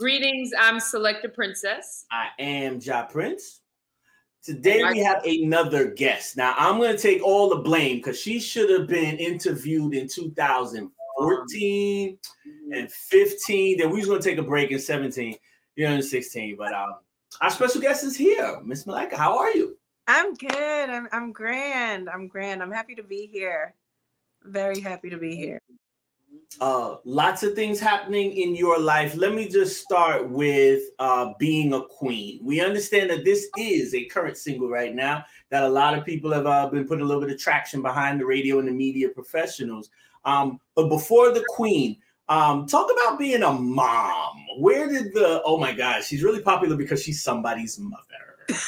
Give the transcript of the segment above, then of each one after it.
Greetings, I'm Selector Princess. I am Ja Prince. Today we have another guest. Now I'm going to take all the blame because she should have been interviewed in 2014 and 15. Then we was going to take a break in 17, you know, in 16. But um, our special guest is here, Miss Malika. How are you? I'm good. I'm I'm grand. I'm grand. I'm happy to be here. Very happy to be here uh, lots of things happening in your life. Let me just start with uh, being a queen. We understand that this is a current single right now that a lot of people have uh, been putting a little bit of traction behind the radio and the media professionals. Um, but before the queen, um, talk about being a mom. Where did the oh my gosh, she's really popular because she's somebody's mother.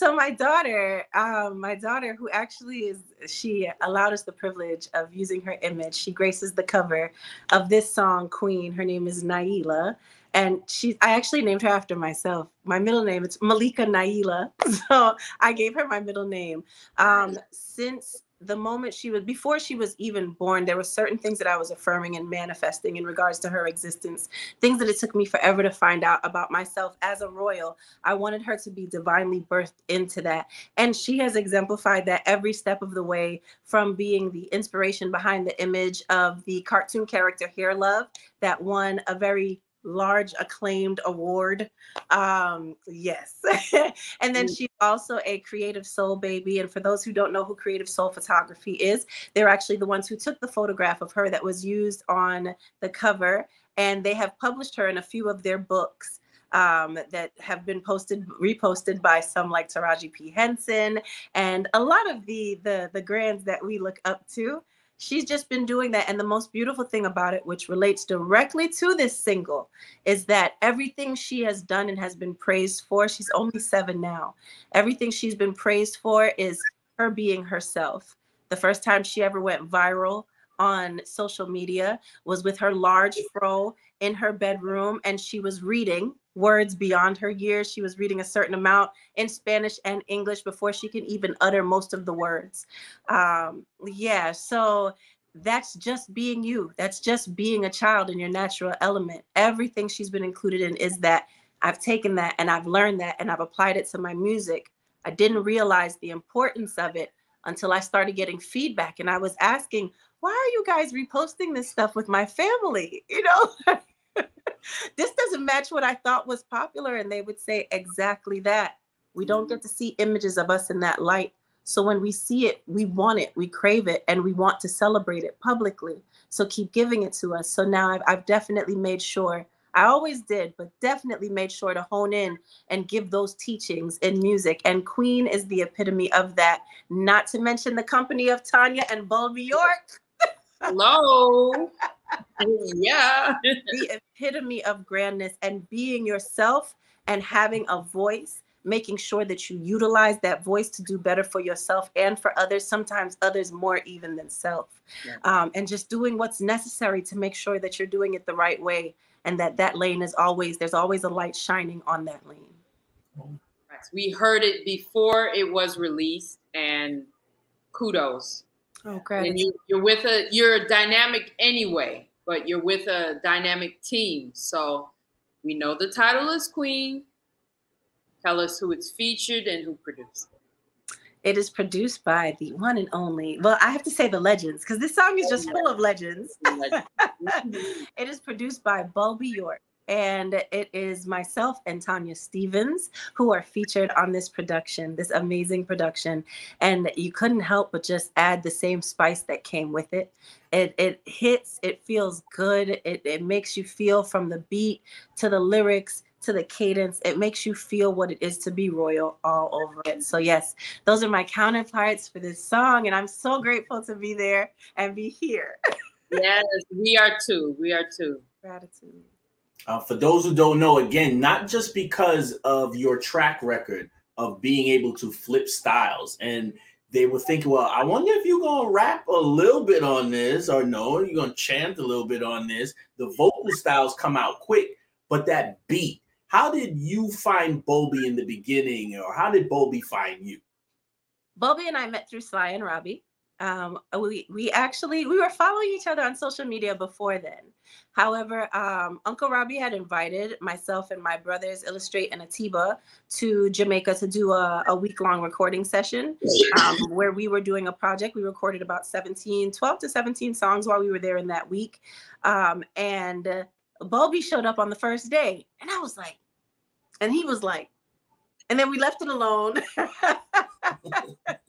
so my daughter, um, my daughter, who actually is, she allowed us the privilege of using her image. She graces the cover of this song, Queen. Her name is Naila, and she, I actually named her after myself. My middle name it's Malika Naila, so I gave her my middle name. Um, since the moment she was before she was even born there were certain things that i was affirming and manifesting in regards to her existence things that it took me forever to find out about myself. As a royal i wanted her to be divinely birthed into that. And she has exemplified that every step of the way from being the inspiration behind the image of the cartoon character hair love that won a very large acclaimed award. Um, yes. and then mm. she's also a creative soul baby. And for those who don't know who creative soul photography is, they're actually the ones who took the photograph of her that was used on the cover. And they have published her in a few of their books. Um, that have been posted, reposted by some like Taraji P. Henson, and a lot of the the the grands that we look up to she's just been doing that. And the most beautiful thing about it, which relates directly to this single, is that everything she has done and has been praised for, she's only seven now. Everything she's been praised for is her being herself. The first time she ever went viral on social media was with her large fro in her bedroom, and she was reading words beyond her years. She was reading a certain amount in Spanish and English before she can even utter most of the words. Um, yeah, so that's just being you. That's just being a child in your natural element. Everything she's been included in is that I've taken that and I've learned that and I've applied it to my music. I didn't realize the importance of it until I started getting feedback and I was asking, why are you guys reposting this stuff with my family? You know, this doesn't match what I thought was popular. And they would say exactly that. We don't mm-hmm. get to see images of us in that light. So when we see it, we want it, we crave it, and we want to celebrate it publicly. So keep giving it to us. So now I've, I've definitely made sure, I always did, but definitely made sure to hone in and give those teachings in music. And Queen is the epitome of that, not to mention the company of Tanya and Bulby York. Hello. yeah. the epitome of grandness and being yourself and having a voice, making sure that you utilize that voice to do better for yourself and for others, sometimes others more even than self. Yeah. Um, and just doing what's necessary to make sure that you're doing it the right way and that that lane is always, there's always a light shining on that lane. We heard it before it was released and kudos Oh, great. And you, you're with a you're dynamic anyway, but you're with a dynamic team. So we know the title is Queen. Tell us who it's featured and who produced it. It is produced by the one and only, well, I have to say the legends, because this song is just full of legends. it is produced by Bulby York and it is myself and Tanya Stephens who are featured on this production, this amazing production. And you couldn't help but just add the same spice that came with it. It it hits, it feels good, it, it makes you feel from the beat to the lyrics to the cadence. It makes you feel what it is to be royal all over it. So, yes, those are my counterparts for this song. And I'm so grateful to be there and be here. yes, we are too. We are too. Gratitude. Uh, for those who don't know, again, not just because of your track record of being able to flip styles, and they were thinking, well, I wonder if you're gonna rap a little bit on this, or no, you're gonna chant a little bit on this. The vocal styles come out quick, but that beat. How did you find Bulby in the beginning, or how did Bulby find you? Bulby and I met through Sly and Robbie. Um, we we actually we were following each other on social media before then. However, um, Uncle Robbie had invited myself and my brothers, Illustrate and Atiba, to Jamaica to do a, a week long recording session um, where we were doing a project. We recorded about 17, 12 to 17 songs while we were there in that week. Um, and uh, Bulby showed up on the first day. And I was like, and he was like, and then we left it alone.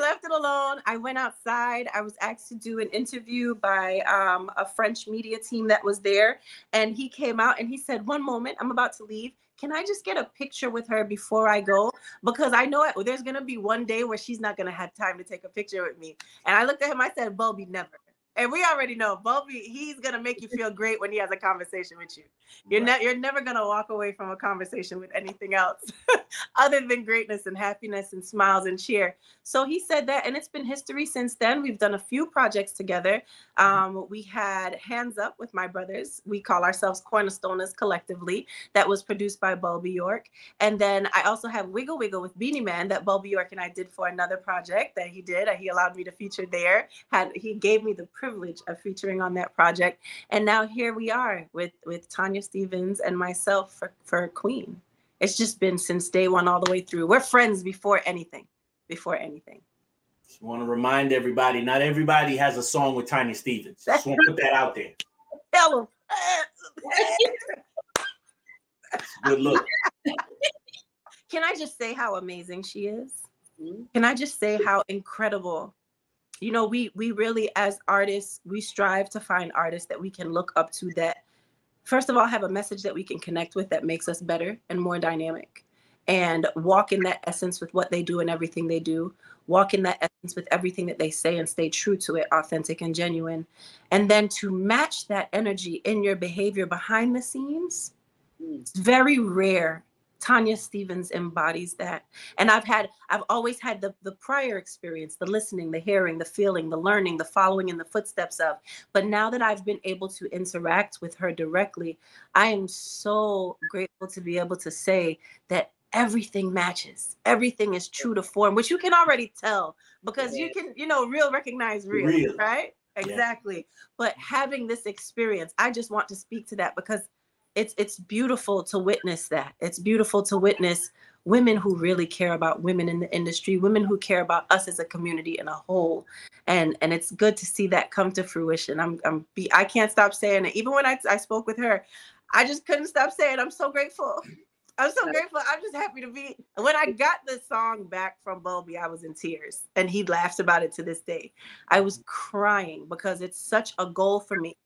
left it alone. I went outside. I was asked to do an interview by um, a French media team that was there. And he came out and he said, One moment, I'm about to leave. Can I just get a picture with her before I go? Because I know it, there's going to be one day where she's not going to have time to take a picture with me. And I looked at him, I said, Bulby, never. And we already know Bulby, he's gonna make you feel great when he has a conversation with you. You're right. ne- you're never gonna walk away from a conversation with anything else other than greatness and happiness and smiles and cheer. So he said that, and it's been history since then. We've done a few projects together. Um, we had Hands Up with my brothers. We call ourselves Cornerstoners collectively. That was produced by Bulby York. And then I also have Wiggle Wiggle with Beenie Man that Bulby York and I did for another project that he did. He allowed me to feature there. Had he gave me the privilege of featuring on that project. And now here we are with with Tanya Stephens and myself for, for Queen. It's just been since day one all the way through. We're friends before anything. Before anything. Just want to remind everybody, not everybody has a song with Tanya Stephens. Just want to put that out there. Tell them. Good look. Can I just say how amazing she is? Mm-hmm. Can I just say how incredible you know we we really as artists we strive to find artists that we can look up to that first of all have a message that we can connect with that makes us better and more dynamic. And walk in that essence with what they do and everything they do. Walk in that essence with everything that they say and stay true to it authentic and genuine. And then to match that energy in your behavior behind the scenes mm. it's very rare Tanya Stephens embodies that. And I've had, I've always had the, the prior experience, the listening, the hearing, the feeling, the learning, the following in the footsteps of. But now that I've been able to interact with her directly, I am so grateful to be able to say that everything matches. Everything is true to form, which you can already tell because you can, you know, real recognize real, real. right? Exactly. Yeah. But having this experience, I just want to speak to that because it's it's beautiful to witness that. It's beautiful to witness women who really care about women in the industry, women who care about us as a community in a whole. And and it's good to see that come to fruition. I'm I'm be I can't stop saying it. Even when I, I spoke with her, I just couldn't stop saying I'm so grateful. I'm so grateful. I'm just happy to be. When I got the song back from Bulby, I was in tears, and he laughs about it to this day. I was crying because it's such a goal for me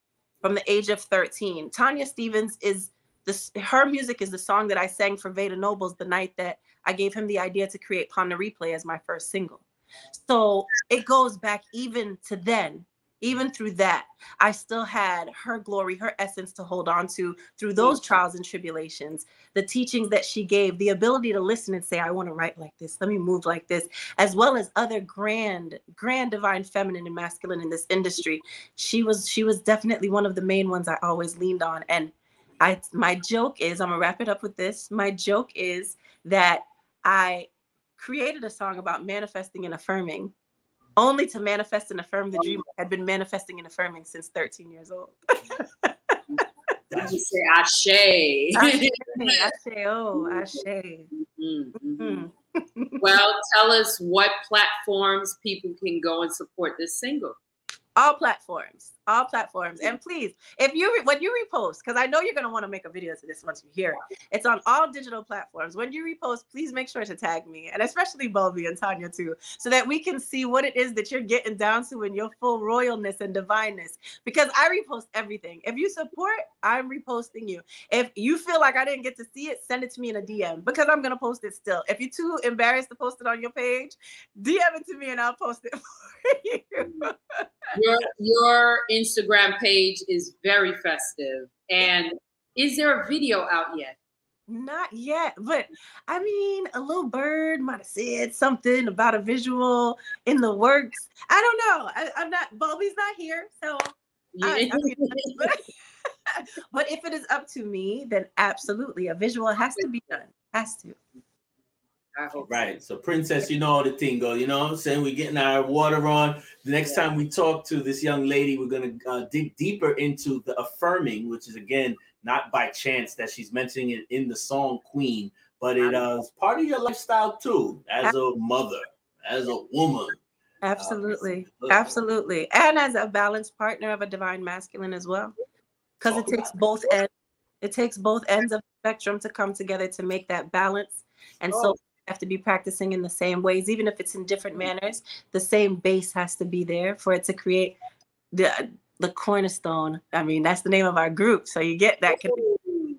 from the age of 13. Tanya Stephens is this her music is the song that I sang for Veda Nobles the night that I gave him the idea to create Ponda Replay as my first single. So it goes back even to then even through that, I still had her glory, her essence to hold on to through those trials and tribulations, the teachings that she gave, the ability to listen and say, I want to write like this, let me move like this, as well as other grand, grand divine feminine and masculine in this industry. She was she was definitely one of the main ones I always leaned on. And I my joke is, I'm gonna wrap it up with this. My joke is that I created a song about manifesting and affirming only to manifest and affirm the dream I had been manifesting and affirming since 13 years old. you say ashe. ashe. Ashe, oh, ashe. Mm-hmm, mm-hmm. well, tell us what platforms people can go and support this single. All platforms all platforms. And please, if you when you repost, because I know you're gonna want to make a video to this once you hear it. It's on all digital platforms. When you repost, please make sure to tag me and especially Bulby and Tanya too, so that we can see what it is that you're getting down to in your full royalness and divineness. Because I repost everything. If you support, I'm reposting you. If you feel like I didn't get to see it, send it to me in a DM because I'm gonna post it still. If you're too embarrassed to post it on your page, DM it to me and I'll post it for you. your your Instagram page is very festive. And is there a video out yet? Not yet, but I mean, a little bird might have said something about a visual in the works. I don't know. I, am not. Bobby's not here, so. Yeah. I, I mean, but, but if it is up to me, then absolutely, a visual has to be done. Has to. Right. So, Princess, you know the thing go. You know what I'm saying? We're getting our water on. The next yeah. time we talk to this young lady, we're going to uh, dig deeper into the affirming, which is, again, not by chance that she's mentioning it in the song Queen, but it uh, is part of your lifestyle too, as a mother, as a woman. Absolutely. Uh, Absolutely. And as a balanced partner of a divine masculine as well. Because it takes both ends. It takes both ends of the spectrum to come together to make that balance. And oh. so have to be practicing in the same ways, even if it's in different mm-hmm. manners. The same base has to be there for it to create the the cornerstone. I mean, that's the name of our group. So you get that.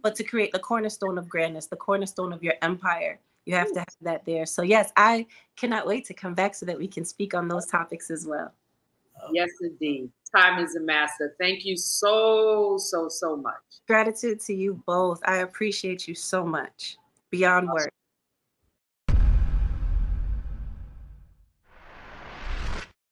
But to create the cornerstone of grandness, the cornerstone of your empire, you have to have that there. So yes, I cannot wait to come back so that we can speak on those topics as well. Yes, indeed. Time is a master. Thank you so, so, so much. Gratitude to you both. I appreciate you so much. Beyond words.